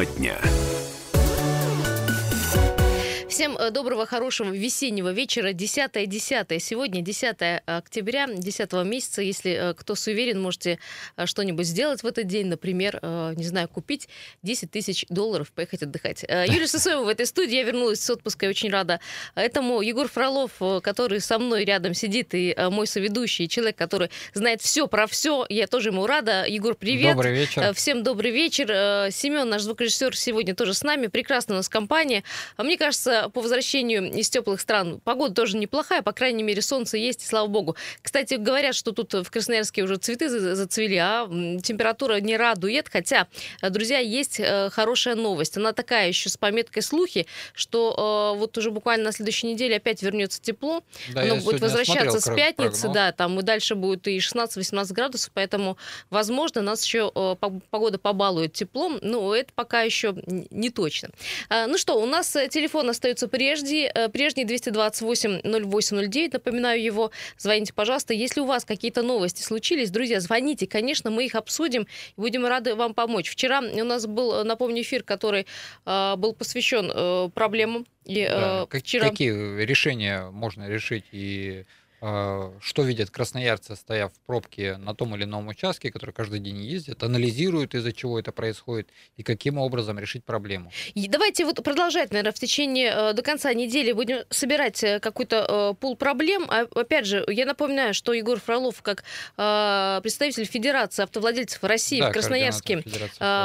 Тема дня. Всем э, доброго, хорошего весеннего вечера. 10 10 Сегодня 10 октября, 10 месяца. Если э, кто суверен, можете э, что-нибудь сделать в этот день. Например, не знаю, купить 10 тысяч долларов, поехать отдыхать. Юлия Сысоева в этой студии. Я вернулась с отпуска и очень рада этому. Егор Фролов, который со мной рядом сидит, и мой соведущий, человек, который знает все про все. Я тоже ему рада. Егор, привет. Добрый вечер. Всем добрый вечер. Семен, наш звукорежиссер, сегодня тоже с нами. Прекрасная у нас компания. Мне кажется, по возвращению из теплых стран погода тоже неплохая, по крайней мере, солнце есть, слава богу. Кстати, говорят, что тут в Красноярске уже цветы зацвели, а температура не радует, хотя, друзья, есть э, хорошая новость. Она такая еще с пометкой слухи, что э, вот уже буквально на следующей неделе опять вернется тепло, да, оно будет возвращаться с пятницы, прогноз. да, там и дальше будет и 16-18 градусов, поэтому, возможно, нас еще э, погода побалует теплом, но это пока еще не точно. Ну что, у нас телефон остается остается прежде, э, прежний 228 0809. Напоминаю его. Звоните, пожалуйста. Если у вас какие-то новости случились, друзья, звоните. Конечно, мы их обсудим и будем рады вам помочь. Вчера у нас был, э, напомню, эфир, который э, был посвящен э, проблемам. И, да. вчера... Какие решения можно решить и что видят красноярцы, стояв в пробке на том или ином участке, который каждый день ездят, анализируют, из-за чего это происходит, и каким образом решить проблему. И давайте вот продолжать, наверное, в течение э, до конца недели будем собирать э, какой-то э, пул проблем. А, опять же, я напоминаю, что Егор Фролов, как представитель Федерации автовладельцев России да, в Красноярске,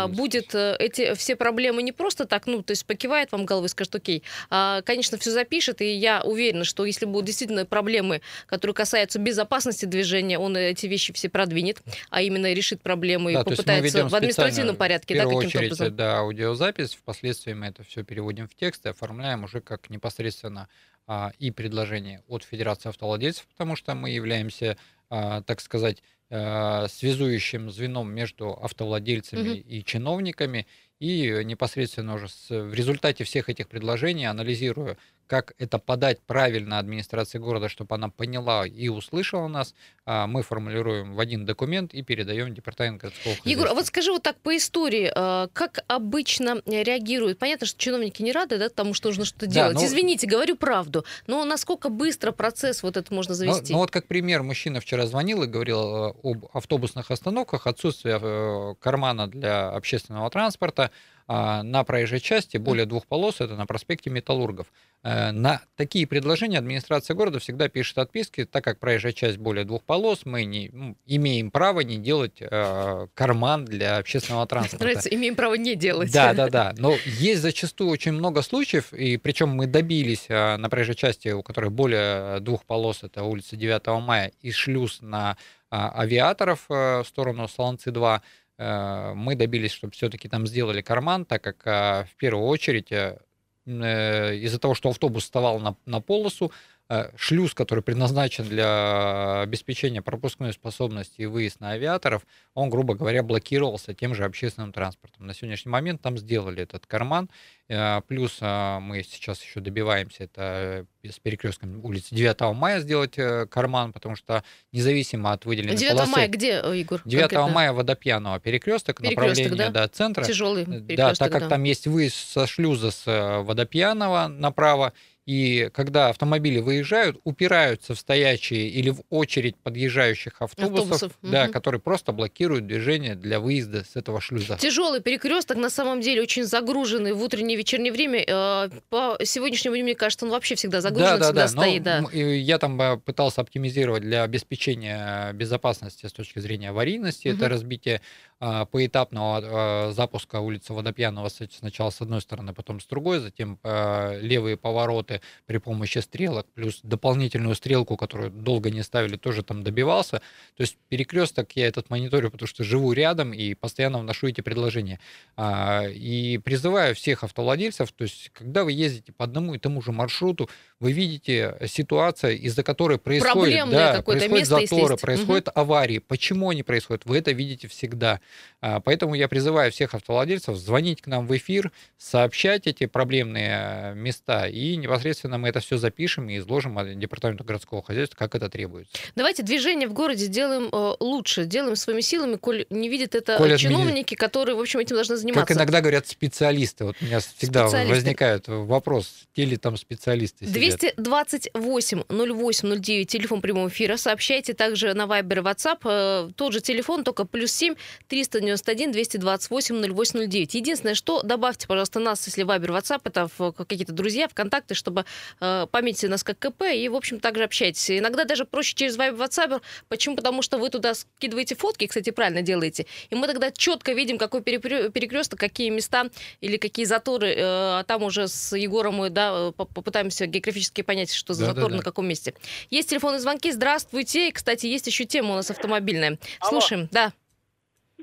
будет эти все проблемы не просто так, ну, то есть покивает вам головой и скажет, окей, а, конечно, все запишет, и я уверена, что если будут действительно проблемы которые касаются безопасности движения, он эти вещи все продвинет, а именно решит проблему да, и попытается в административном порядке, в да, очередь, образом. да, аудиозапись, впоследствии мы это все переводим в текст и оформляем уже как непосредственно а, и предложение от Федерации автовладельцев, потому что мы являемся, а, так сказать, а, связующим звеном между автовладельцами угу. и чиновниками, и непосредственно уже с, в результате всех этих предложений, анализируя как это подать правильно администрации города, чтобы она поняла и услышала нас, а, мы формулируем в один документ и передаем департамент городского хозяйства. Егор, а вот скажи вот так по истории, а, как обычно реагируют? Понятно, что чиновники не рады да, тому, что нужно что-то да, делать. Ну, Извините, говорю правду, но насколько быстро процесс вот этот можно завести? Ну, ну вот как пример, мужчина вчера звонил и говорил а, об автобусных остановках, отсутствие э, кармана для общественного транспорта, на проезжей части более двух полос, это на проспекте Металлургов. Э, на такие предложения администрация города всегда пишет отписки, так как проезжая часть более двух полос, мы не ну, имеем право не делать э, карман для общественного транспорта. Нравится, имеем право не делать. Да, да, да. Но есть зачастую очень много случаев, и причем мы добились э, на проезжей части, у которой более двух полос, это улица 9 мая, и шлюз на э, авиаторов э, в сторону Солонцы-2, Э, мы добились, чтобы все-таки там сделали карман, так как э, в первую очередь э, из-за того, что автобус вставал на, на полосу, Э, шлюз, который предназначен для обеспечения пропускной способности и выезд на авиаторов, он, грубо говоря, блокировался тем же общественным транспортом. На сегодняшний момент там сделали этот карман, э, плюс э, мы сейчас еще добиваемся это с перекрестком улицы 9 мая сделать карман, потому что независимо от выделенной 9 полосы... мая где, Егор? 9 конкретно? мая Водопьяного перекресток, перекресток направление да? до центра. Тяжелый перекресток, Да, так как да. там есть выезд со шлюза с Водопьяного направо, и когда автомобили выезжают, упираются в стоячие или в очередь подъезжающих автобусов, автобусов. Да, угу. которые просто блокируют движение для выезда с этого шлюза. Тяжелый перекресток, на самом деле, очень загруженный в утреннее и вечернее время. Э, по сегодняшнему времени, мне кажется, он вообще всегда загружен, да, да, всегда да. стоит. Но да. Я там э, пытался оптимизировать для обеспечения безопасности с точки зрения аварийности. Угу. Это разбитие поэтапного а, запуска улицы Водопьяного сначала с одной стороны, потом с другой, затем а, левые повороты при помощи стрелок, плюс дополнительную стрелку, которую долго не ставили, тоже там добивался. То есть перекресток я этот мониторю, потому что живу рядом и постоянно вношу эти предложения. И призываю всех автовладельцев, то есть когда вы ездите по одному и тому же маршруту, вы видите ситуацию, из-за которой происходит, да, происходят заторы, происходят угу. аварии. Почему они происходят? Вы это видите всегда. А, поэтому я призываю всех автовладельцев звонить к нам в эфир, сообщать эти проблемные места, и непосредственно мы это все запишем и изложим департаменту городского хозяйства, как это требуется. Давайте движение в городе сделаем э, лучше, делаем своими силами, коль не видят это коль чиновники, которые, в общем, этим должны заниматься. Как иногда говорят специалисты. Вот у меня всегда возникает вопрос, те ли там специалисты сидят. 228 08 09, телефон прямого эфира. Сообщайте также на Viber и WhatsApp. Э, тот же телефон, только плюс 7 391 228 0809. Единственное, что добавьте, пожалуйста, нас, если Viber, WhatsApp, это в какие-то друзья, ВКонтакте, чтобы э, пометить нас как КП и, в общем, также общайтесь. Иногда даже проще через Viber, WhatsApp. Почему? Потому что вы туда скидываете фотки, кстати, правильно делаете. И мы тогда четко видим, какой перекресток, какие места или какие заторы. Э, а там уже с Егором мы да, попытаемся географически понять, что за да, затор да, на каком месте. Есть телефонные звонки. Здравствуйте. И, кстати, есть еще тема у нас автомобильная. Алло. Слушаем. Да.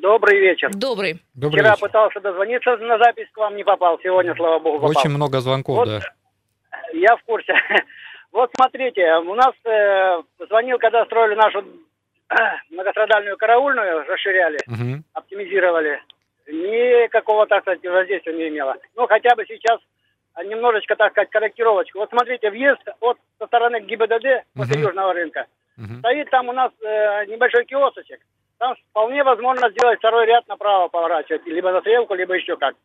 Добрый вечер. Добрый. Добрый Вчера вечер. пытался дозвониться на запись, к вам не попал. Сегодня, слава богу, попал. Очень много звонков, вот, да. Я в курсе. Вот смотрите, у нас э, звонил, когда строили нашу многострадальную караульную, расширяли, угу. оптимизировали. Никакого, так сказать, воздействия не имело. Ну, хотя бы сейчас немножечко, так сказать, корректировочку. Вот смотрите, въезд от со стороны ГИБДД, после угу. Южного рынка, угу. стоит там у нас э, небольшой киосочек. Там вполне возможно сделать второй ряд направо поворачивать, либо на стрелку, либо еще как.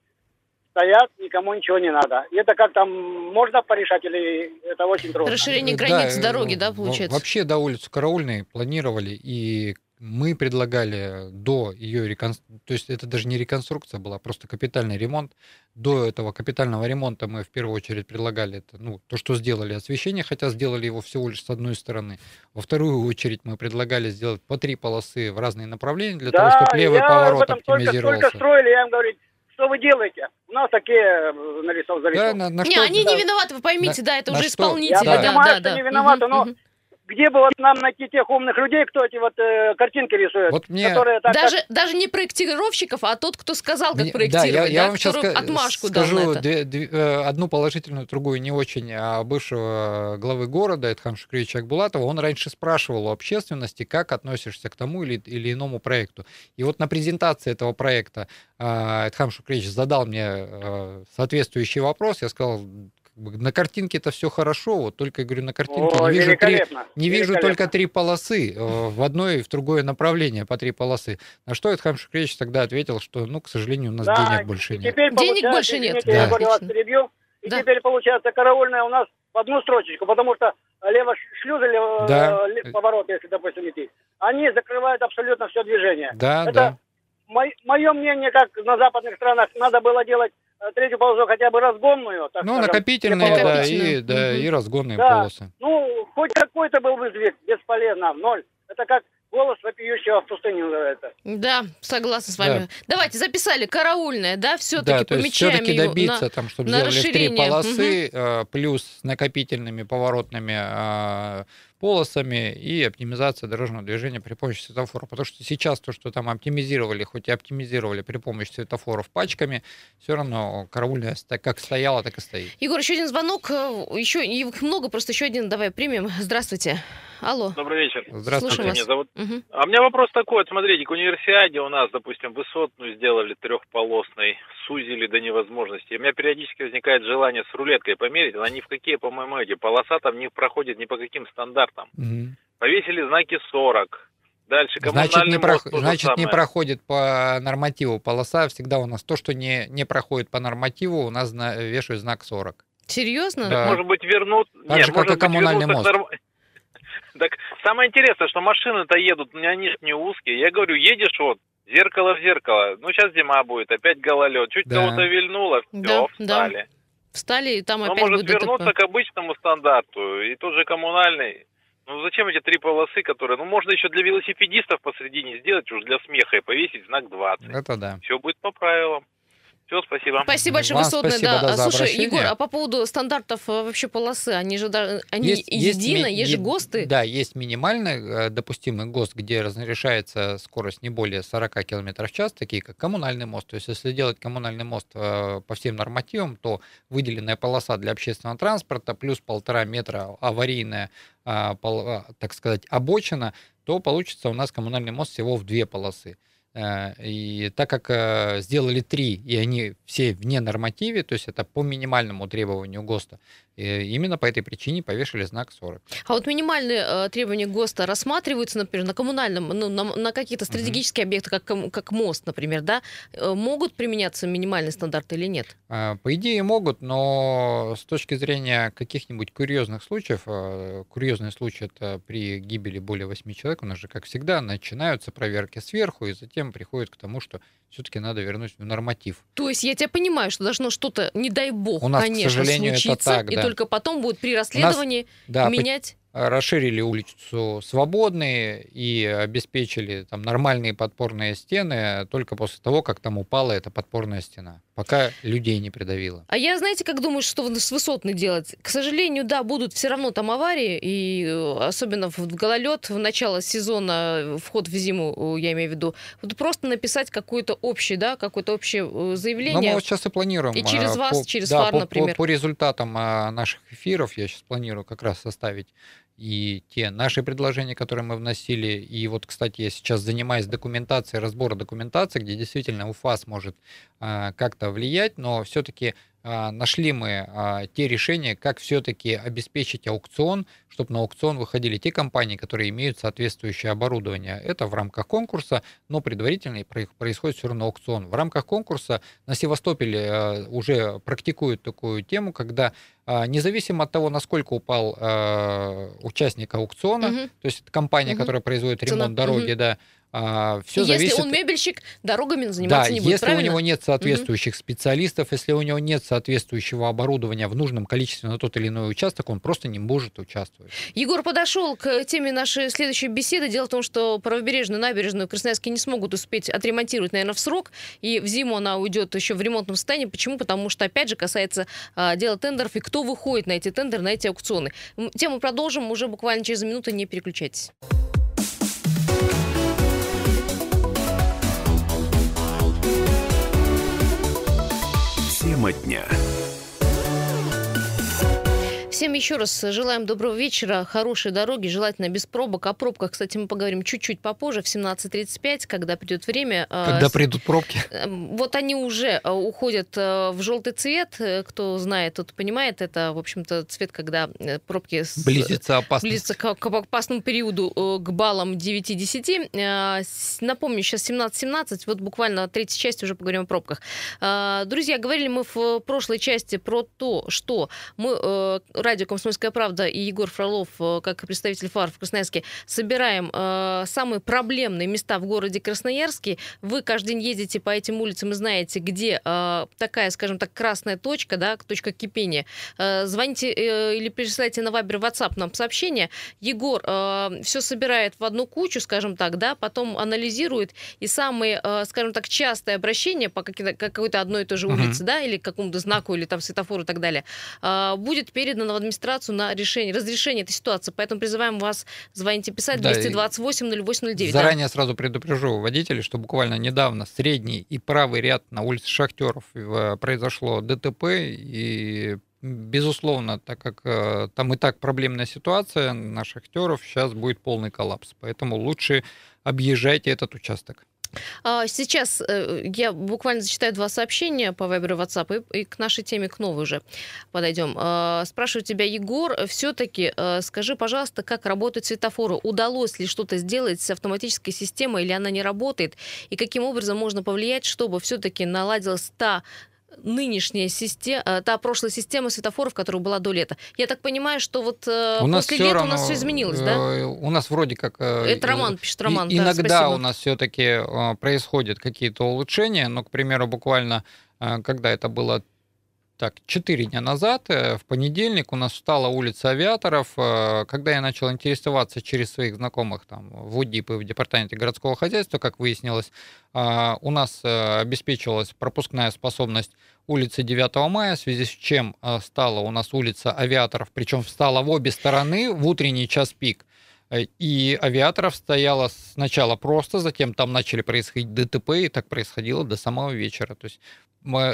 Стоят, никому ничего не надо. И это как там можно порешать или это очень трудно? Расширение границ да, дороги, да, получается? Вообще, да, улицу Караульной планировали, и мы предлагали до ее реконструкции, то есть это даже не реконструкция была, просто капитальный ремонт. До этого капитального ремонта мы в первую очередь предлагали это, ну, то, что сделали освещение, хотя сделали его всего лишь с одной стороны. Во вторую очередь мы предлагали сделать по три полосы в разные направления для да, того, чтобы левый поворот оптимизировался. Только, только строили, я им говорю, что вы делаете? У нас такие э, нарисов зарисовки. Да, на, на не, что, они да, не виноваты, вы поймите, на, да, это уже что? исполнители. Я да, понимаю, да, что да. не виноваты, угу, но угу где бы вот нам найти тех умных людей, кто эти вот э, картинки рисует? Вот мне... которые так, даже, как... даже не проектировщиков, а тот, кто сказал, как мне... проектировать, да, я, я вам сейчас отмашку скажу две, две, э, одну положительную, другую не очень, а бывшего главы города Эдхам Шукревича Акбулатова, он раньше спрашивал у общественности, как относишься к тому или, или иному проекту. И вот на презентации этого проекта э, Эдхам Шукревич задал мне э, соответствующий вопрос, я сказал, на картинке это все хорошо, вот только, я говорю, на картинке О, не вижу, три, не вижу только три полосы э, в одно и в другое направление по три полосы. На что Эдхам Шукревич тогда ответил, что, ну, к сожалению, у нас да, денег больше нет. Денег больше нет. Да. Я вас перебью. И да. теперь, получается, караульная у нас в одну строчечку, потому что лево шлюз или э, да. поворот, если, допустим, идти, они закрывают абсолютно все движение. Да, это да. Мое мнение, как на западных странах, надо было делать Э, третью полосу хотя бы разгонную. Так ну, скажем, накопительные, да, и, да, угу. и разгонные да. полосы. Ну, хоть какой-то был бы сдвиг, бесполезно, ноль. Это как голос вопиющего в пустыне называется. Да, согласна с вами. Да. Давайте, записали караульное, да, все-таки да, помечаем все-таки добиться, на, там, чтобы на сделали три полосы, угу. плюс накопительными поворотными а, полосами и оптимизация дорожного движения при помощи светофоров. Потому что сейчас то, что там оптимизировали, хоть и оптимизировали при помощи светофоров пачками, все равно караульная как стояла, так и стоит. Егор, еще один звонок. Еще их много, просто еще один давай примем. Здравствуйте. Алло. Добрый вечер. Здравствуйте. Меня зовут... угу. А у меня вопрос такой. Вот смотрите, к универсиаде у нас, допустим, высотную сделали трехполосной, сузили до невозможности. у меня периодически возникает желание с рулеткой померить. Она ни в какие, по-моему, эти полоса там не проходит ни по каким стандартам. Угу. Повесили знаки 40. Дальше значит, не, про... значит не проходит по нормативу полоса. Всегда у нас то, что не, не проходит по нормативу, у нас на... вешают знак 40. Серьезно? Да. Может быть, вернут... Так Нет, же, как и коммунальный мост. Норм... Так самое интересное, что машины-то едут, они не узкие. Я говорю, едешь вот, зеркало в зеркало. Ну, сейчас зима будет, опять гололед. Чуть да. кого-то вильнуло, все, да, встали. Да. Встали, и там Но опять может вернуться ДТП. к обычному стандарту. И тот же коммунальный. Ну, зачем эти три полосы, которые... Ну, можно еще для велосипедистов посредине сделать, уж для смеха, и повесить знак 20. Это да. Все будет по правилам. Все, спасибо. Спасибо большое, высотное. Спасибо, да. да Слушай, Егор, а по поводу стандартов э, вообще полосы, они же они есть, едины, есть, есть же ГОСТы? Да, есть минимальный э, допустимый ГОСТ, где разрешается скорость не более 40 км в час, такие как коммунальный мост. То есть, если делать коммунальный мост э, по всем нормативам, то выделенная полоса для общественного транспорта плюс полтора метра аварийная, так сказать, обочина, то получится у нас коммунальный мост всего в две полосы. Э, и так как э, сделали три, и они все вне нормативе, то есть это по минимальному требованию ГОСТа, именно по этой причине повешали знак 40. А вот минимальные э, требования ГОСТа рассматриваются, например, на коммунальном, ну, на, на какие-то стратегические угу. объекты, как, как мост, например, да? Могут применяться минимальные стандарты или нет? По идее могут, но с точки зрения каких-нибудь курьезных случаев, курьезный случай это при гибели более 8 человек, у нас же, как всегда, начинаются проверки сверху, и затем приходит к тому, что все-таки надо вернуть в норматив. То есть я тебя понимаю, что должно что-то, не дай бог, У нас, конечно, к сожалению, случиться, это так, да. и только потом будет при расследовании нас, да, менять расширили улицу Свободные и обеспечили там нормальные подпорные стены только после того, как там упала эта подпорная стена. Пока людей не придавило. А я, знаете, как думаю, что с высотной делать? К сожалению, да, будут все равно там аварии, и э, особенно в гололед, в начало сезона, вход в зиму, э, я имею в виду. Вот просто написать какое-то общее, да, какое-то общее э, заявление. Ну, мы вот сейчас и планируем. И через вас, по, через да, ФАР, по, например. По, по результатам наших эфиров я сейчас планирую как раз составить и те наши предложения, которые мы вносили. И вот, кстати, я сейчас занимаюсь документацией, разбором документации, где действительно УФАС может а, как-то влиять, но все-таки нашли мы а, те решения, как все-таки обеспечить аукцион, чтобы на аукцион выходили те компании, которые имеют соответствующее оборудование. Это в рамках конкурса, но предварительно происходит все равно аукцион. В рамках конкурса на Севастополе а, уже практикуют такую тему, когда независимо от того, насколько упал участник аукциона, угу. то есть компания, угу. которая производит ремонт Цена. дороги, угу. да, а, все если зависит... он мебельщик, дорогами заниматься да, не будет, если правильно? у него нет соответствующих угу. специалистов, если у него нет соответствующего оборудования в нужном количестве на тот или иной участок, он просто не может участвовать. Егор подошел к теме нашей следующей беседы. Дело в том, что правобережную набережную Красноярске не смогут успеть отремонтировать, наверное, в срок, и в зиму она уйдет еще в ремонтном состоянии. Почему? Потому что, опять же, касается а, дела тендеров и кто выходит на эти тендеры, на эти аукционы. Тему продолжим уже буквально через минуту, не переключайтесь. Тема дня. Всем еще раз желаем доброго вечера, хорошей дороги, желательно без пробок. О пробках, кстати, мы поговорим чуть-чуть попозже, в 17.35, когда придет время. Э, когда придут пробки? Эм, вот они уже э, уходят э, в желтый цвет. Кто знает, тот понимает. Это, в общем-то, цвет, когда пробки... Близится опасность. Близится к, к опасному периоду, к баллам 9-10. Напомню, сейчас 17-17, вот буквально третья часть уже поговорим о пробках. Друзья, говорили мы в прошлой части про то, что мы радио «Комсомольская правда» и Егор Фролов, э, как представитель ФАР в Красноярске, собираем э, самые проблемные места в городе Красноярске. Вы каждый день ездите по этим улицам и знаете, где э, такая, скажем так, красная точка, да, точка кипения. Э, звоните э, или присылайте на Вайбер WhatsApp нам сообщение. Егор э, все собирает в одну кучу, скажем так, да, потом анализирует, и самые, э, скажем так, частые обращения по какой-то одной и той же улице, uh-huh. да, или какому-то знаку, или там светофору и так далее, э, будет передано администрацию на решение, разрешение этой ситуации. Поэтому призываем вас звонить и писать да, 228 0809. Заранее да. сразу предупрежу водителей, что буквально недавно средний и правый ряд на улице Шахтеров э, произошло ДТП, и Безусловно, так как э, там и так проблемная ситуация на шахтеров, сейчас будет полный коллапс. Поэтому лучше объезжайте этот участок. А, сейчас э, я буквально зачитаю два сообщения по Viber и WhatsApp, и к нашей теме, к новой уже подойдем. А, спрашиваю тебя, Егор, все-таки э, скажи, пожалуйста, как работают светофоры? Удалось ли что-то сделать с автоматической системой, или она не работает? И каким образом можно повлиять, чтобы все-таки наладилась та нынешняя система, э, та прошлая система светофоров, которая была до лета. Я так понимаю, что вот э, у после лета равно, у нас все изменилось, да? Э, у нас вроде как... Это Роман пишет, Роман, Иногда да, спасибо. у нас все-таки происходят какие-то улучшения, но, к примеру, буквально, когда это было так, четыре дня назад, в понедельник, у нас встала улица авиаторов. Когда я начал интересоваться через своих знакомых там, в УДИП и в департаменте городского хозяйства, как выяснилось, у нас обеспечивалась пропускная способность улицы 9 мая, в связи с чем э, стала у нас улица авиаторов, причем встала в обе стороны в утренний час пик. Э, и авиаторов стояло сначала просто, затем там начали происходить ДТП, и так происходило до самого вечера. То есть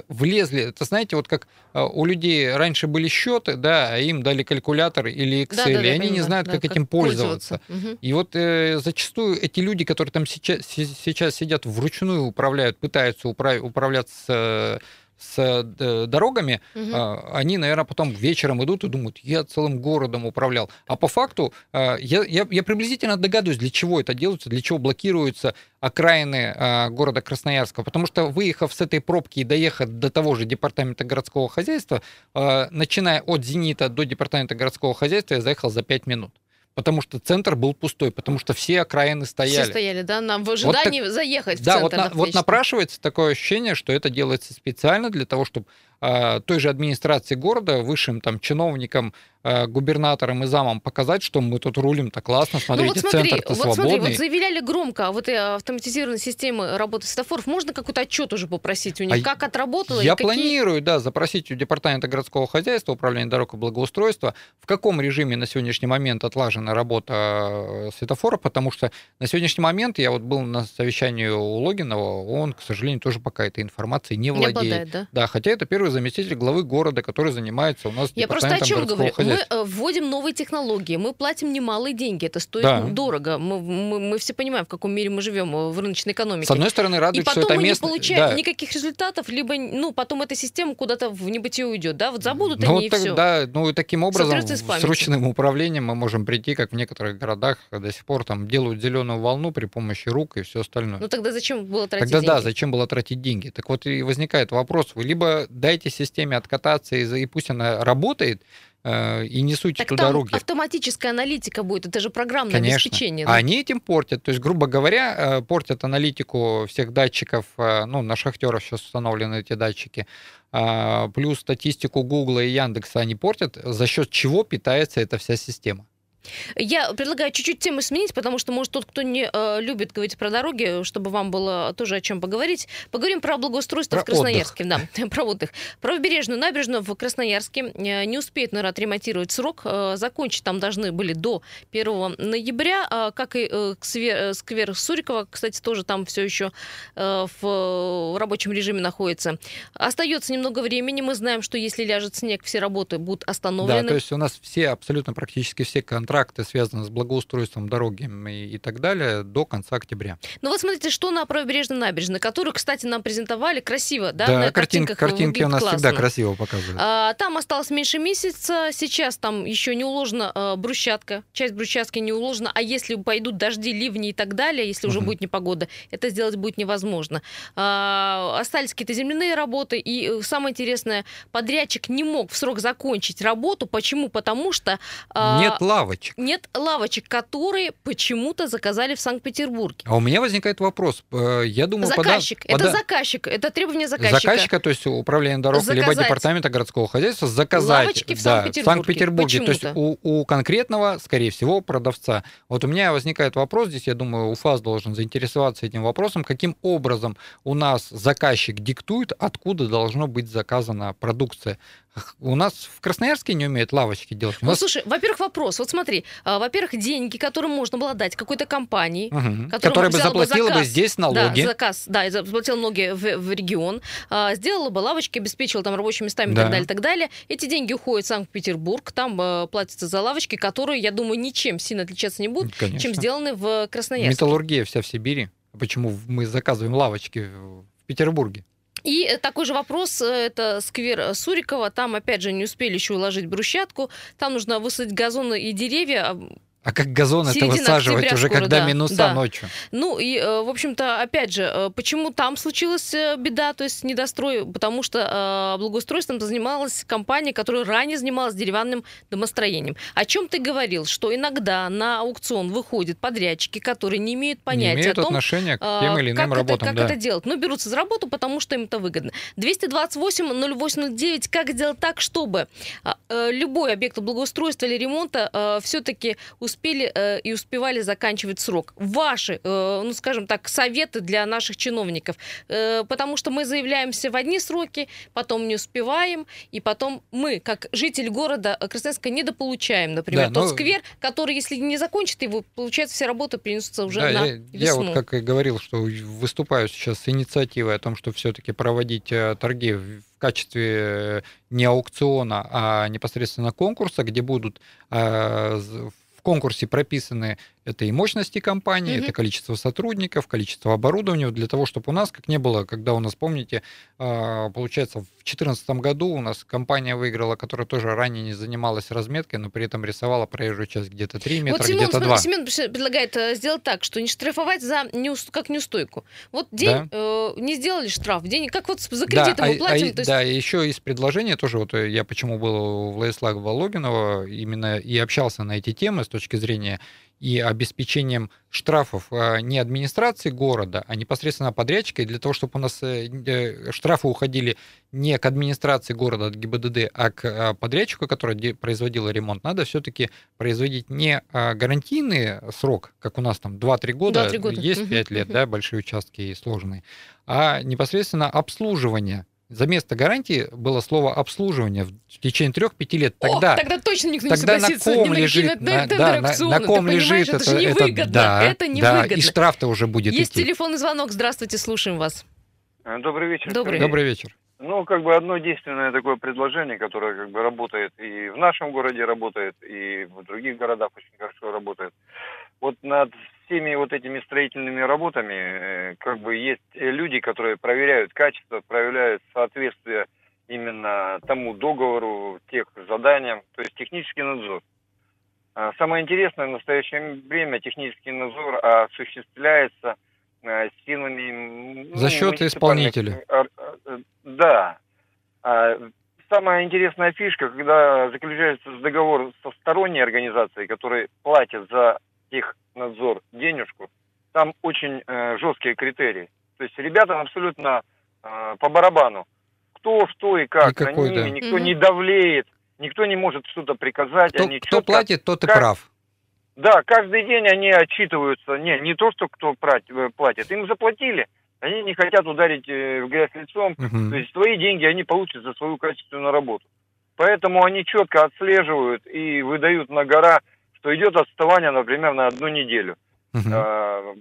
влезли. Это знаете, вот как у людей раньше были счеты, да, а им дали калькулятор или Excel, да, да, и они не знают, да, как, как этим пользоваться. пользоваться. И вот э, зачастую эти люди, которые там сейчас, сейчас сидят вручную управляют, пытаются управ, управляться с э, дорогами, угу. они, наверное, потом вечером идут и думают, я целым городом управлял. А по факту а, я, я, я приблизительно догадываюсь, для чего это делается, для чего блокируются окраины города Красноярска. Потому что, выехав с этой пробки и доехав до того же департамента городского хозяйства, начиная от «Зенита» до департамента городского хозяйства, я заехал за 5 минут потому что центр был пустой, потому что все окраины стояли. Все стояли, да, нам в ожидании вот так, заехать в да, центр. Да, вот, вот напрашивается такое ощущение, что это делается специально для того, чтобы той же администрации города, высшим там чиновникам, Э, губернаторам и замам показать, что мы тут рулим так классно, смотрите, ну, вот смотри, центр-то вот свободный. Смотри, вот заявляли громко, а вот и автоматизированной системы работы светофоров, можно какой-то отчет уже попросить у них, а как отработало? Я какие... планирую, да, запросить у Департамента городского хозяйства, Управления дорог и благоустройства, в каком режиме на сегодняшний момент отлажена работа э, светофора, потому что на сегодняшний момент я вот был на совещании у Логинова, он, к сожалению, тоже пока этой информацией не владеет. Не обладает, да? да, хотя это первый заместитель главы города, который занимается у нас я просто о чем говорю? хозяйства мы э, вводим новые технологии, мы платим немалые деньги, это стоит да. дорого. Мы, мы, мы все понимаем, в каком мире мы живем э, в рыночной экономике. С одной стороны, радует, И что это место... не получаем да. никаких результатов, либо, ну, потом эта система куда-то в небытие уйдет, да, вот забудут ну, они так, и все. Да, ну, и таким образом с ручным управлением мы можем прийти, как в некоторых городах до сих пор там делают зеленую волну при помощи рук и все остальное. Ну, тогда зачем было тратить тогда, деньги? да, зачем было тратить деньги? Так вот и возникает вопрос, вы либо дайте системе откататься, и, и пусть она работает, Э, и не суйте так туда там руки. автоматическая аналитика будет, это же программное Конечно. обеспечение. Да? Они этим портят. То есть, грубо говоря, э, портят аналитику всех датчиков, э, ну, на шахтеров сейчас установлены эти датчики, плюс статистику Гугла и Яндекса они портят, за счет чего питается эта вся система. Я предлагаю чуть-чуть тему сменить, потому что, может, тот, кто не э, любит говорить про дороги, чтобы вам было тоже о чем поговорить, поговорим про благоустройство про в Красноярске. Отдых. Да, про отдых. Правобережную набережную в Красноярске э, не успеют, наверное, отремонтировать срок. Э, закончить там должны были до 1 ноября, э, как и э, сквер, сквер Сурикова, кстати, тоже там все еще в рабочем режиме находится. Остается немного времени. Мы знаем, что если ляжет снег, все работы будут остановлены. Да, то есть у нас все, абсолютно практически все контракты контракты, связанные с благоустройством дороги и, и так далее, до конца октября. Ну вот смотрите, что на правобережной набережной, которую, кстати, нам презентовали красиво, да, да на картинках. Картинки у нас классно. всегда красиво показывают. А, там осталось меньше месяца, сейчас там еще не уложена а, брусчатка, часть брусчатки не уложена, а если пойдут дожди, ливни и так далее, если уже угу. будет непогода, это сделать будет невозможно. А, остались какие-то земляные работы, и э, самое интересное, подрядчик не мог в срок закончить работу. Почему? Потому что... А, Нет лавочек лавочек. Нет лавочек, которые почему-то заказали в Санкт-Петербурге. А у меня возникает вопрос. Э, я думаю, заказчик. Пода... Это пода... заказчик. Это требование заказчика. Заказчика, то есть управление дорог, заказать. либо департамента городского хозяйства заказать. Лавочки в да, Санкт-Петербурге. Санкт-Петербурге. То есть у, у конкретного, скорее всего, продавца. Вот у меня возникает вопрос здесь, я думаю, УФАС должен заинтересоваться этим вопросом, каким образом у нас заказчик диктует, откуда должно быть заказана продукция. У нас в Красноярске не умеют лавочки делать. Ну, слушай, во-первых, вопрос. Вот смотри, а, во-первых, деньги, которые можно было дать какой-то компании, угу. которая бы заплатила бы, заказ, бы здесь налоги. Да, заказ, да, и заплатила налоги в, в регион, а, сделала бы лавочки, обеспечила там рабочими местами и так далее, так далее. Эти деньги уходят в Санкт-Петербург, там а, платятся за лавочки, которые, я думаю, ничем сильно отличаться не будут, Конечно. чем сделаны в Красноярске. Металлургия вся в Сибири. Почему мы заказываем лавочки в Петербурге? И такой же вопрос, э, это сквер Сурикова, там опять же не успели еще уложить брусчатку, там нужно высадить газоны и деревья, а как газон это высаживать уже, скоро, когда да, минуса да. ночью? Ну и, э, в общем-то, опять же, э, почему там случилась э, беда, то есть недострой? Потому что благоустройством занималась компания, которая ранее занималась деревянным домостроением. О чем ты говорил? Что иногда на аукцион выходят подрядчики, которые не имеют понятия не имеют о том, отношения к тем или иным как работам. Это, как да. это делать? Ну, берутся за работу, потому что им это выгодно. 228-0809. Как сделать так, чтобы э, любой объект благоустройства или ремонта э, все-таки успели э, и успевали заканчивать срок. Ваши, э, ну скажем так, советы для наших чиновников, э, потому что мы заявляемся в одни сроки, потом не успеваем, и потом мы, как житель города Красноярска, недополучаем, например, да, тот но... сквер, который, если не закончит его, получается, все работы перенесутся уже да, на я, весну. Я вот как и говорил, что выступаю сейчас с инициативой о том, что все-таки проводить э, торги в качестве э, не аукциона, а непосредственно конкурса, где будут э, в конкурсе прописаны это и мощности компании, mm-hmm. это количество сотрудников, количество оборудования, для того, чтобы у нас, как не было, когда у нас, помните, а, получается, в 2014 году у нас компания выиграла, которая тоже ранее не занималась разметкой, но при этом рисовала проезжую часть где-то 3 метра, вот Семен, где-то 2. Семен предлагает э, сделать так, что не штрафовать за неуст... как неустойку. Вот день да. э, не сделали штраф, день как вот за кредит да, мы а, платим. А, то есть... Да, еще из предложения тоже, вот э, я почему был у Владислава Волобинова, именно и общался на эти темы с точки зрения и обеспечением штрафов а, не администрации города, а непосредственно подрядчика, и для того, чтобы у нас э, э, штрафы уходили не к администрации города, от ГИБДД, а к а, подрядчику, который производил ремонт, надо все-таки производить не а, гарантийный срок, как у нас там 2-3 года, 2-3 года. есть 5 лет, да, большие участки и сложные, а непосредственно обслуживание за место гарантии было слово обслуживание в течение трех-пяти лет. Тогда, О, тогда точно никто тогда не согласится. на ком лежит, на, да, на, на ком лежит это, это, невыгодно, да, это невыгодно. Да, и штраф-то уже будет Есть идти. телефонный звонок. Здравствуйте, слушаем вас. Э, добрый вечер. Добрый. Добрый вечер. Ну, как бы одно действенное такое предложение, которое как бы работает и в нашем городе работает, и в других городах очень хорошо работает. Вот над всеми вот этими строительными работами э, как бы есть люди, которые проверяют качество, проверяют соответствие именно тому договору, тех заданиям, то есть технический надзор. А самое интересное, в настоящее время технический надзор осуществляется э, силами... Ну, За счет исполнителя. Э, да. А самая интересная фишка, когда заключается договор со сторонней организацией, которые платят за их надзор денежку, там очень э, жесткие критерии. То есть ребятам абсолютно э, по барабану. Кто, что и как. И какой, на ними да. никто угу. не давлеет, никто не может что-то приказать. Кто, они кто четко, платит, тот и как, прав. Да, каждый день они отчитываются. Не, не то, что кто э, платит. Им заплатили. Они не хотят ударить э, в грязь лицом. Угу. То есть свои деньги они получат за свою качественную работу. Поэтому они четко отслеживают и выдают на гора что идет отставание, например, на одну неделю. Угу. А,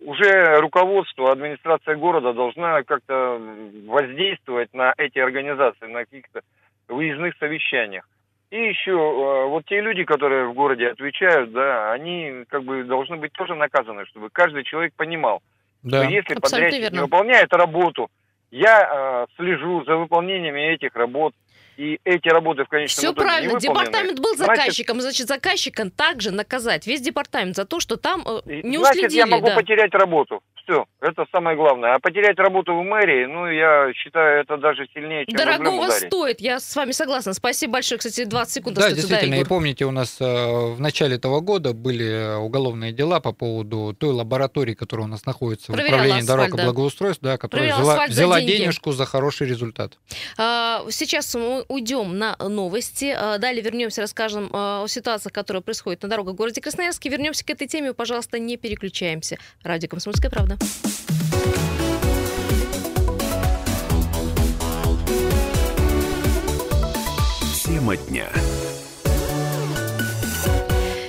уже руководство, администрация города должна как-то воздействовать на эти организации, на каких-то выездных совещаниях. И еще а, вот те люди, которые в городе отвечают, да, они как бы должны быть тоже наказаны, чтобы каждый человек понимал, да. что если Абсолютно подрядчик верно. не выполняет работу, я э, слежу за выполнением этих работ, и эти работы в конечном Все итоге правильно. не Департамент был заказчиком, значит, значит заказчика также наказать весь департамент за то, что там э, не значит, уследили. я могу да. потерять работу. Все, это самое главное. А потерять работу в мэрии, ну, я считаю, это даже сильнее, чем Дорогого стоит, я с вами согласна. Спасибо большое. Кстати, 20 секунд Да, действительно, и помните, у нас э, в начале этого года были э, уголовные дела по поводу той лаборатории, которая у нас находится Проверяла в управлении асфальт, дорог и да. благоустройства, да, которая взяла, взяла денежку за хороший результат. А, сейчас мы уйдем на новости. А, далее вернемся, расскажем а, о ситуациях, которые происходят на дорогах в городе Красноярске. Вернемся к этой теме. Пожалуйста, не переключаемся. Радио «Комсомольская правда». Тема дня.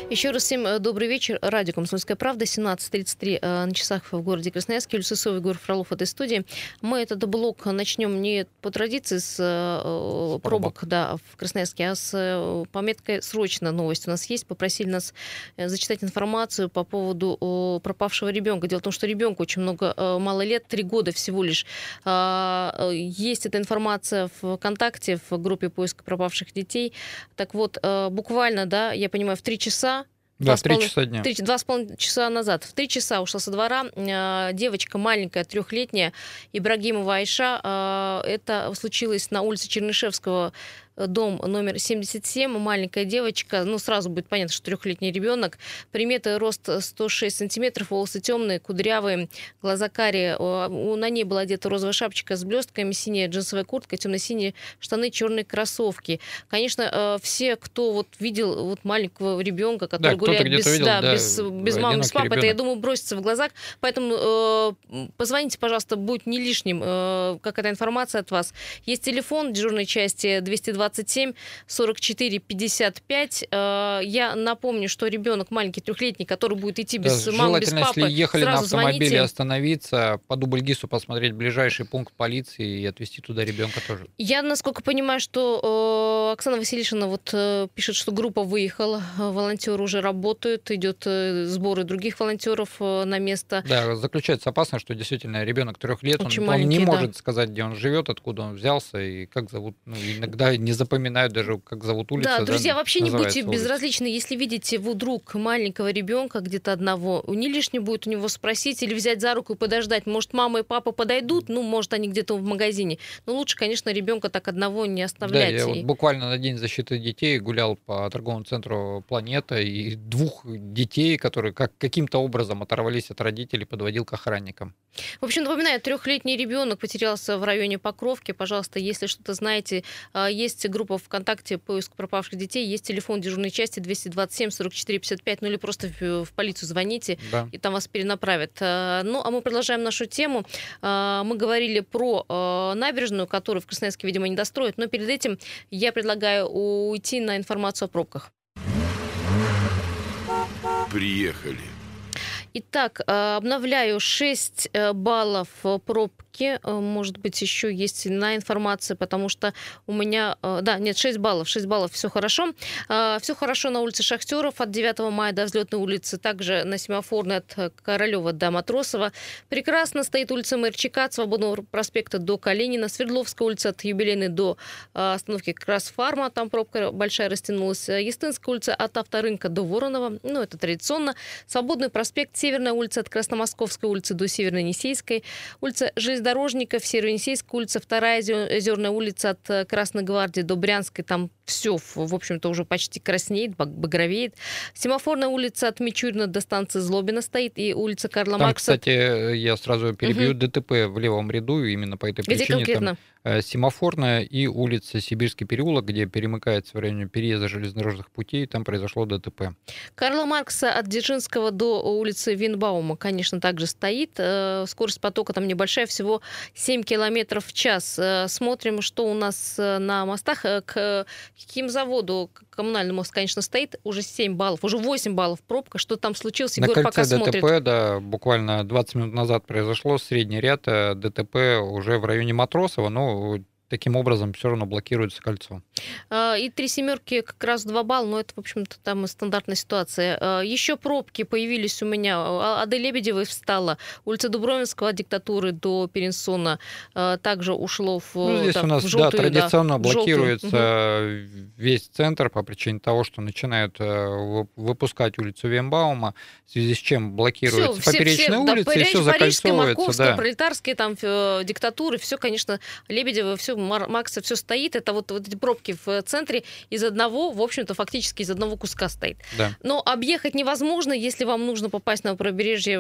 Еще раз всем э, добрый вечер. Радио «Комсомольская правда», 17.33 э, на часах в городе Красноярске. Сысова, Егор Фролов в этой студии. Мы этот блок начнем не по традиции с э, пробок да, в Красноярске, а с пометкой «Срочно новость». У нас есть. Попросили нас зачитать информацию по поводу пропавшего ребенка. Дело в том, что ребенку очень много, мало лет, три года всего лишь. А, есть эта информация в ВКонтакте, в группе поиска пропавших детей. Так вот, буквально, да, я понимаю, в три часа да, три часа дня. два с половиной часа назад. В три часа ушла со двора э, девочка маленькая, трехлетняя, Ибрагимова Айша. Э, это случилось на улице Чернышевского дом номер 77, маленькая девочка, ну, сразу будет понятно, что трехлетний ребенок, приметы рост 106 сантиметров, волосы темные, кудрявые, глаза карие, на ней была одета розовая шапочка с блестками, синяя джинсовая куртка, темно-синие штаны, черные кроссовки. Конечно, э, все, кто вот видел вот маленького ребенка, который да, гуляет без, видел, да, да, без, без мамы, без папы, это, я думаю, бросится в глазах. Поэтому э, позвоните, пожалуйста, будет не лишним э, какая-то информация от вас. Есть телефон дежурной части 227 44 55. Э, я напомню, что ребенок маленький, трехлетний, который будет идти без да, мамы, без папы, если ехали на автомобиле, звоните. остановиться, по дубльгису посмотреть ближайший пункт полиции и отвезти туда ребенка тоже. Я, насколько понимаю, что э, Оксана Васильевна вот э, пишет, что группа выехала, волонтеры уже работают, идет э, сборы других волонтеров э, на место. Да, заключается опасность, что действительно ребенок трех лет, он, он не может да. сказать, где он живет, откуда он взялся и как зовут. Ну, иногда не запоминают даже, как зовут улицу. Да, друзья, да, вообще не будьте улица. безразличны, если видите вдруг маленького ребенка где-то одного, не лишне будет у него спросить или взять за руку и подождать. Может, мама и папа подойдут, ну, может, они где-то в магазине. Но лучше, конечно, ребенка так одного не оставлять. Да, я вот буквально на День защиты детей гулял по торговому центру «Планета», и двух детей, которые как, каким-то образом оторвались от родителей, подводил к охранникам. В общем, напоминаю, трехлетний ребенок потерялся в районе Покровки. Пожалуйста, если что-то знаете, а, есть группа ВКонтакте «Поиск пропавших детей», есть телефон дежурной части 227 44 55, ну или просто в, в полицию звоните, да. и там вас перенаправят. А, ну, а мы продолжаем нашу тему. А, мы говорили про набережную, которую в Красноярске, видимо, не достроят, но перед этим я предлагаю уйти на информацию о пробках. Приехали. Итак, обновляю 6 э, баллов проб ошибки. Э, может быть, еще есть на информация, потому что у меня... Э, да, нет, 6 баллов. 6 баллов, все хорошо. Э, все хорошо на улице Шахтеров от 9 мая до взлетной улицы, также на семафорной от Королева до Матросова. Прекрасно стоит улица Мэрчика от Свободного проспекта до Калинина, Свердловская улица от Юбилейной до остановки Красфарма, там пробка большая растянулась, Естинская улица от Авторынка до Воронова, ну, это традиционно. Свободный проспект, Северная улица от Красномосковской улицы до Северной Несейской, улица Железнодорожная железнодорожников, Северо-Енисейская улица, вторая Озерная улица от э, Красной Гвардии до Брянской, там все, в общем-то, уже почти краснеет, багровеет. Семафорная улица от Мичурина до станции Злобина стоит, и улица Карла там, Маркса. кстати, я сразу перебью, угу. ДТП в левом ряду, именно по этой Где причине. конкретно? Там, э, Семафорная и улица Сибирский переулок, где перемыкается в районе переезда железнодорожных путей, там произошло ДТП. Карла Маркса от Дзержинского до улицы Винбаума, конечно, также стоит. Э, скорость потока там небольшая, всего 7 километров в час. Э, смотрим, что у нас на мостах. К химзаводу коммунальный мост, конечно, стоит, уже 7 баллов, уже 8 баллов пробка. Что там случилось? Егор На кольце пока ДТП, смотрит. да, буквально 20 минут назад произошло средний ряд э, ДТП уже в районе Матросова, но would таким образом все равно блокируется кольцо. А, и три семерки как раз два балла, но это, в общем-то, там стандартная ситуация. А, Еще пробки появились у меня. А, Ады Лебедевой встала. Улица Дубровинского от диктатуры до Перенсона также ушло в ну, Здесь там, у нас, желтую, да, традиционно да, блокируется желтую. весь центр по причине того, что начинают э, выпускать улицу Вембаума, в связи с чем блокируется все, поперечная все, улица, да, и все закольцовывается. Да. пролетарские там э, диктатуры, все, конечно, Лебедева, все Макса все стоит, это вот, вот эти пробки в центре из одного, в общем-то, фактически из одного куска стоит. Да. Но объехать невозможно, если вам нужно попасть на побережье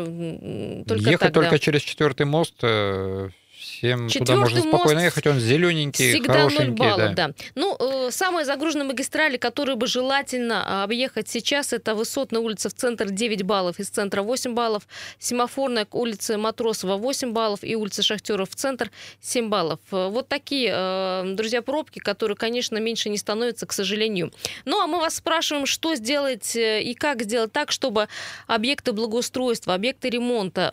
только Ехать тогда. только через четвертый мост э, всем Четвертый туда можно спокойно ехать, он зелененький, всегда хорошенький. 0 баллов, да. да. Ну, э, самые загруженные магистрали, которые бы желательно а, объехать сейчас, это Высотная улица в центр 9 баллов, из центра 8 баллов, Семафорная к улице Матросова 8 баллов и улица Шахтеров в центр 7 баллов. Э, вот такие, э, друзья, пробки, которые, конечно, меньше не становятся, к сожалению. Ну, а мы вас спрашиваем, что сделать и как сделать так, чтобы объекты благоустройства, объекты ремонта,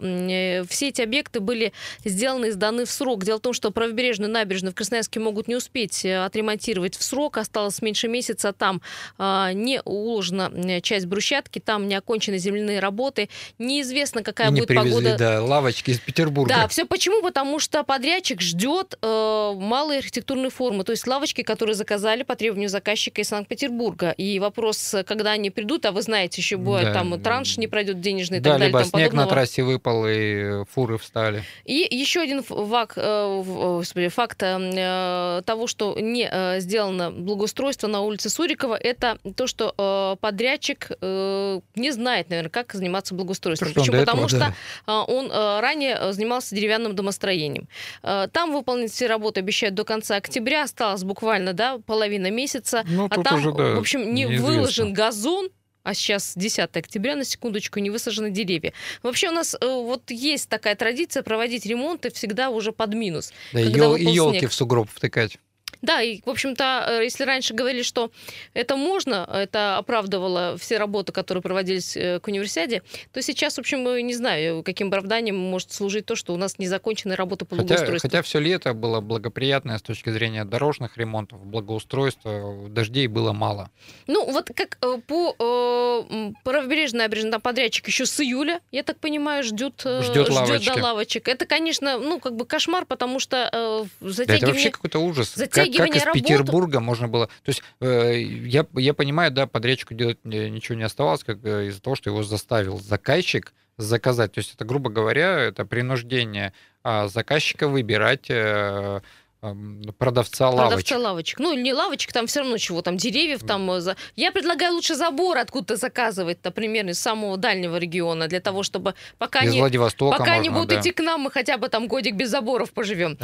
все эти объекты были сделаны и сданы в срок. Дело в том, что правобережную набережную в Красноярске могут не успеть э, отремонтировать в срок. Осталось меньше месяца. Там а, не уложена э, часть брусчатки, там не окончены земляные работы. Неизвестно, какая не будет привезли, погода. Да, лавочки из Петербурга. Да, все почему? Потому что подрядчик ждет э, малой архитектурной формы. То есть лавочки, которые заказали по требованию заказчика из Санкт-Петербурга. И вопрос, когда они придут, а вы знаете, еще бывает, да. там транш не пройдет денежный и да, так далее. либо там снег подобного. на трассе выпал, и фуры встали. И еще один вак, э, господи, факт э, того, что не э, сделано благоустройство на улице Сурикова, это то, что э, подрядчик э, не знает, наверное, как заниматься благоустройством. Что Почему? Потому этого, что да. он э, ранее занимался деревянным домостроением. Э, там выполнить все работы обещают до конца октября, осталось буквально, да, половина месяца. Ну, а там, уже, да, в общем, не неизвестно. выложен газон, а сейчас 10 октября, на секундочку, не высажены деревья. Вообще у нас э, вот есть такая традиция проводить ремонты всегда уже под минус. Да, ел, елки в сугроб втыкать. Да, и, в общем-то, э, если раньше говорили, что это можно, это оправдывало все работы, которые проводились э, к универсиаде, то сейчас, в общем, не знаю, каким оправданием может служить то, что у нас незаконченная работа по Хотя, благоустройству. хотя все лето было благоприятное с точки зрения дорожных ремонтов, благоустройства, дождей было мало. Ну, вот как э, по э, правобережной набережной там подрядчик еще с июля, я так понимаю, ждет, э, Ждет ждет лавочки. до лавочек. Это, конечно, ну, как бы кошмар, потому что э, Да, это затягивание... вообще какой-то ужас. Как, как из работы- Петербурга можно было... То есть э, я, я понимаю, да, подрядчику делать э, ничего не оставалось, как э, из-за того, что его заставил заказчик заказать. То есть это, грубо говоря, это принуждение а, заказчика выбирать э, продавца лавочек. Продавца лавочек. Ну, не лавочек, там все равно чего, там деревьев, там... э, за- Я предлагаю лучше забор откуда-то заказывать, например, из самого дальнего региона, для того, чтобы пока Из не... Владивостока Пока не можно, будут да. идти к нам, мы хотя бы там годик без заборов поживем.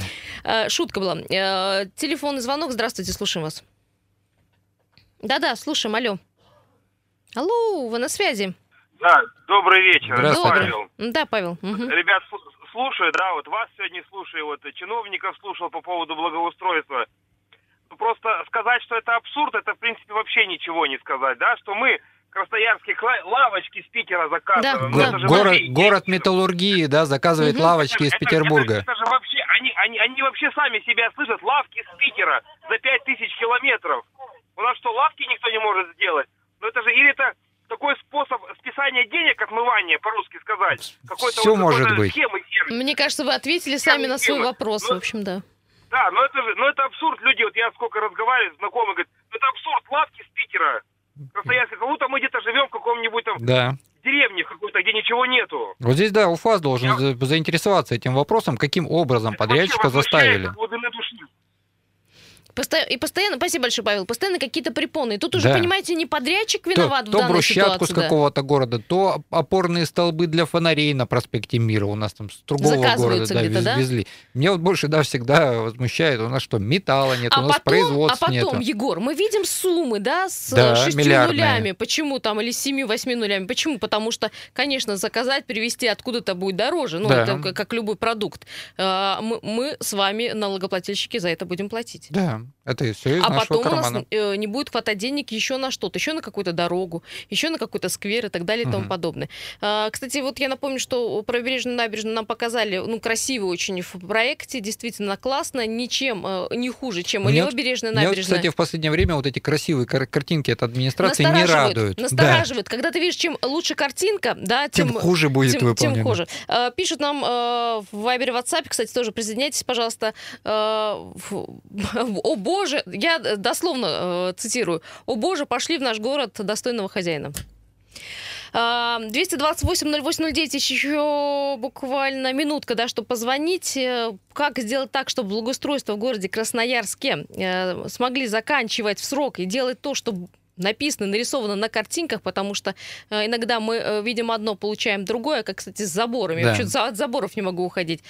Э, Шутка была. Э, Телефонный звонок. Здравствуйте, слушаем вас. Да-да, слушаем, алло. Алло, вы на связи. Да, добрый вечер. Здравствуйте. Павел. Да, Павел. мгм. Ребят, слушаю, да, вот вас сегодня слушаю, вот чиновников слушал по поводу благоустройства. Просто сказать, что это абсурд, это, в принципе, вообще ничего не сказать, да, что мы красноярские кла- лавочки с Питера заказываем. Да, это же Город, город металлургии, да, заказывает Мгм. лавочки из Это- это- Петербурга. Это, же вообще, они, они, они вообще сами себя слышат, лавки с Питера за пять тысяч километров. У нас что, лавки никто не может сделать? Ну это же, или это такой способ списания денег, отмывания, по-русски сказать. Какой-то Всё вот может какой-то быть. схемы. Мне кажется, вы ответили сами на свой тема. вопрос, в Ну, общем, да. Да, но это же, ну это абсурд. Люди, вот я сколько разговариваю, знакомые говорят, «Ну, это абсурд, лавки с Питера. Красноярска, как будто мы где-то живем в каком-нибудь там Да. деревне в какой-то, где ничего нету. Вот здесь, да, УФАС должен Я- за- заинтересоваться этим вопросом, каким образом Это подрядчика заставили. глубины души. Посто- И постоянно, спасибо большое, Павел, постоянно какие-то препоны. И тут уже, Да. понимаете, не подрядчик То, виноват в то данной брусчатку ситуации. с да. какого-то города, то опорные столбы для фонарей на проспекте Мира у нас там с другого города да, вез- да? везли. Мне вот больше, да, всегда возмущает, у нас что, металла нет, А у нас потом, а производств потом, нету. Егор, мы видим суммы, да, с Да, шестью нулями. Почему там, или с семью-восьми нулями? Почему? Потому что, конечно, заказать, привезти откуда-то будет дороже. Ну, Да. это как, как любой продукт. А, Мы, мы с вами, налогоплательщики, за это будем платить. Да, это все из А нашего потом у кармана. нас э, не будет хватать денег еще на что-то, еще на какую-то дорогу, еще на какой-то сквер и так далее и тому Мгм. подобное. А, кстати, вот я напомню, что правобережную набережную нам показали, ну, красиво очень в проекте, действительно классно, ничем э, не хуже, чем Мне левобережная Мне набережная. кстати, в последнее время вот эти красивые кар- картинки от администрации не Настораживают, радуют. Да, Настораживает. Когда ты видишь, чем лучше картинка, да, тем, тем хуже будет тем, выполнено. тем хуже. Э, Пишут нам э, в Вайбере, WhatsApp, кстати, тоже присоединяйтесь, пожалуйста. Э, фу, О боже, я дословно э, цитирую. О боже, пошли в наш город достойного хозяина. А, 228-08-09, еще буквально минутка, да, чтобы позвонить. Э, Как сделать так, чтобы благоустройство в городе Красноярске э, смогли заканчивать в срок и делать то, что написано, нарисовано на картинках, потому что э, иногда мы э, видим одно, получаем другое, как, кстати, с заборами. Да. Я чуть от заборов не могу уходить.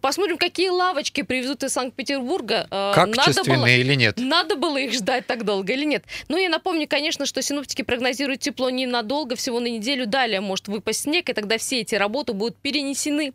Посмотрим, какие лавочки привезут из Санкт-Петербурга. Э, надо было- или нет? надо было их ждать так долго или нет? Ну, я напомню, конечно, что синоптики прогнозируют тепло ненадолго, всего на неделю. Далее может выпасть снег, и тогда все эти работы будут перенесены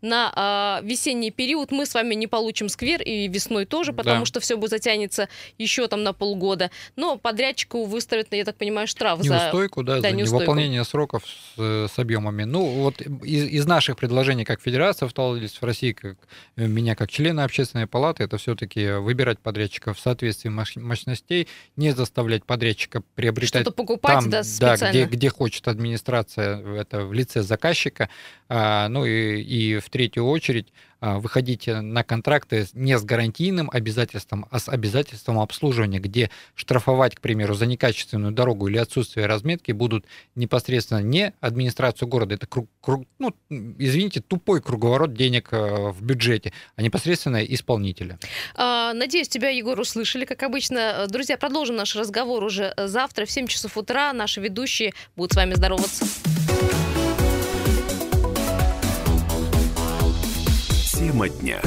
на а, весенний период. Мы с вами не получим сквер и весной тоже, потому Да. что все будет затянется еще там на полгода. Но подрядчику выставят, я так понимаю, штраф за... Неустойку, да, да, за неустойку. невыполнение сроков с, э, с объемами. Ну, вот из, из наших предложений, как Федерация автовладельцев России, как э, меня как члена общественной палаты, это все-таки выбирать подрядчика в соответствии мощ- мощностей, не заставлять подрядчика приобретать Что-то покупать, там, да, да, специально. где, где хочет администрация, это в лице заказчика, а, ну и и в третью очередь а, выходить на контракты не с гарантийным обязательством, а с обязательством обслуживания, где штрафовать, к примеру, за некачественную дорогу или отсутствие разметки будут непосредственно не администрацию города, это круг, круг ну, извините, тупой круговорот денег э, в бюджете, а непосредственно исполнителя. А, надеюсь, тебя, Егор, услышали, как обычно. Друзья, продолжим наш разговор уже завтра в 7 часов утра. Наши ведущие будут с вами здороваться. Тема дня.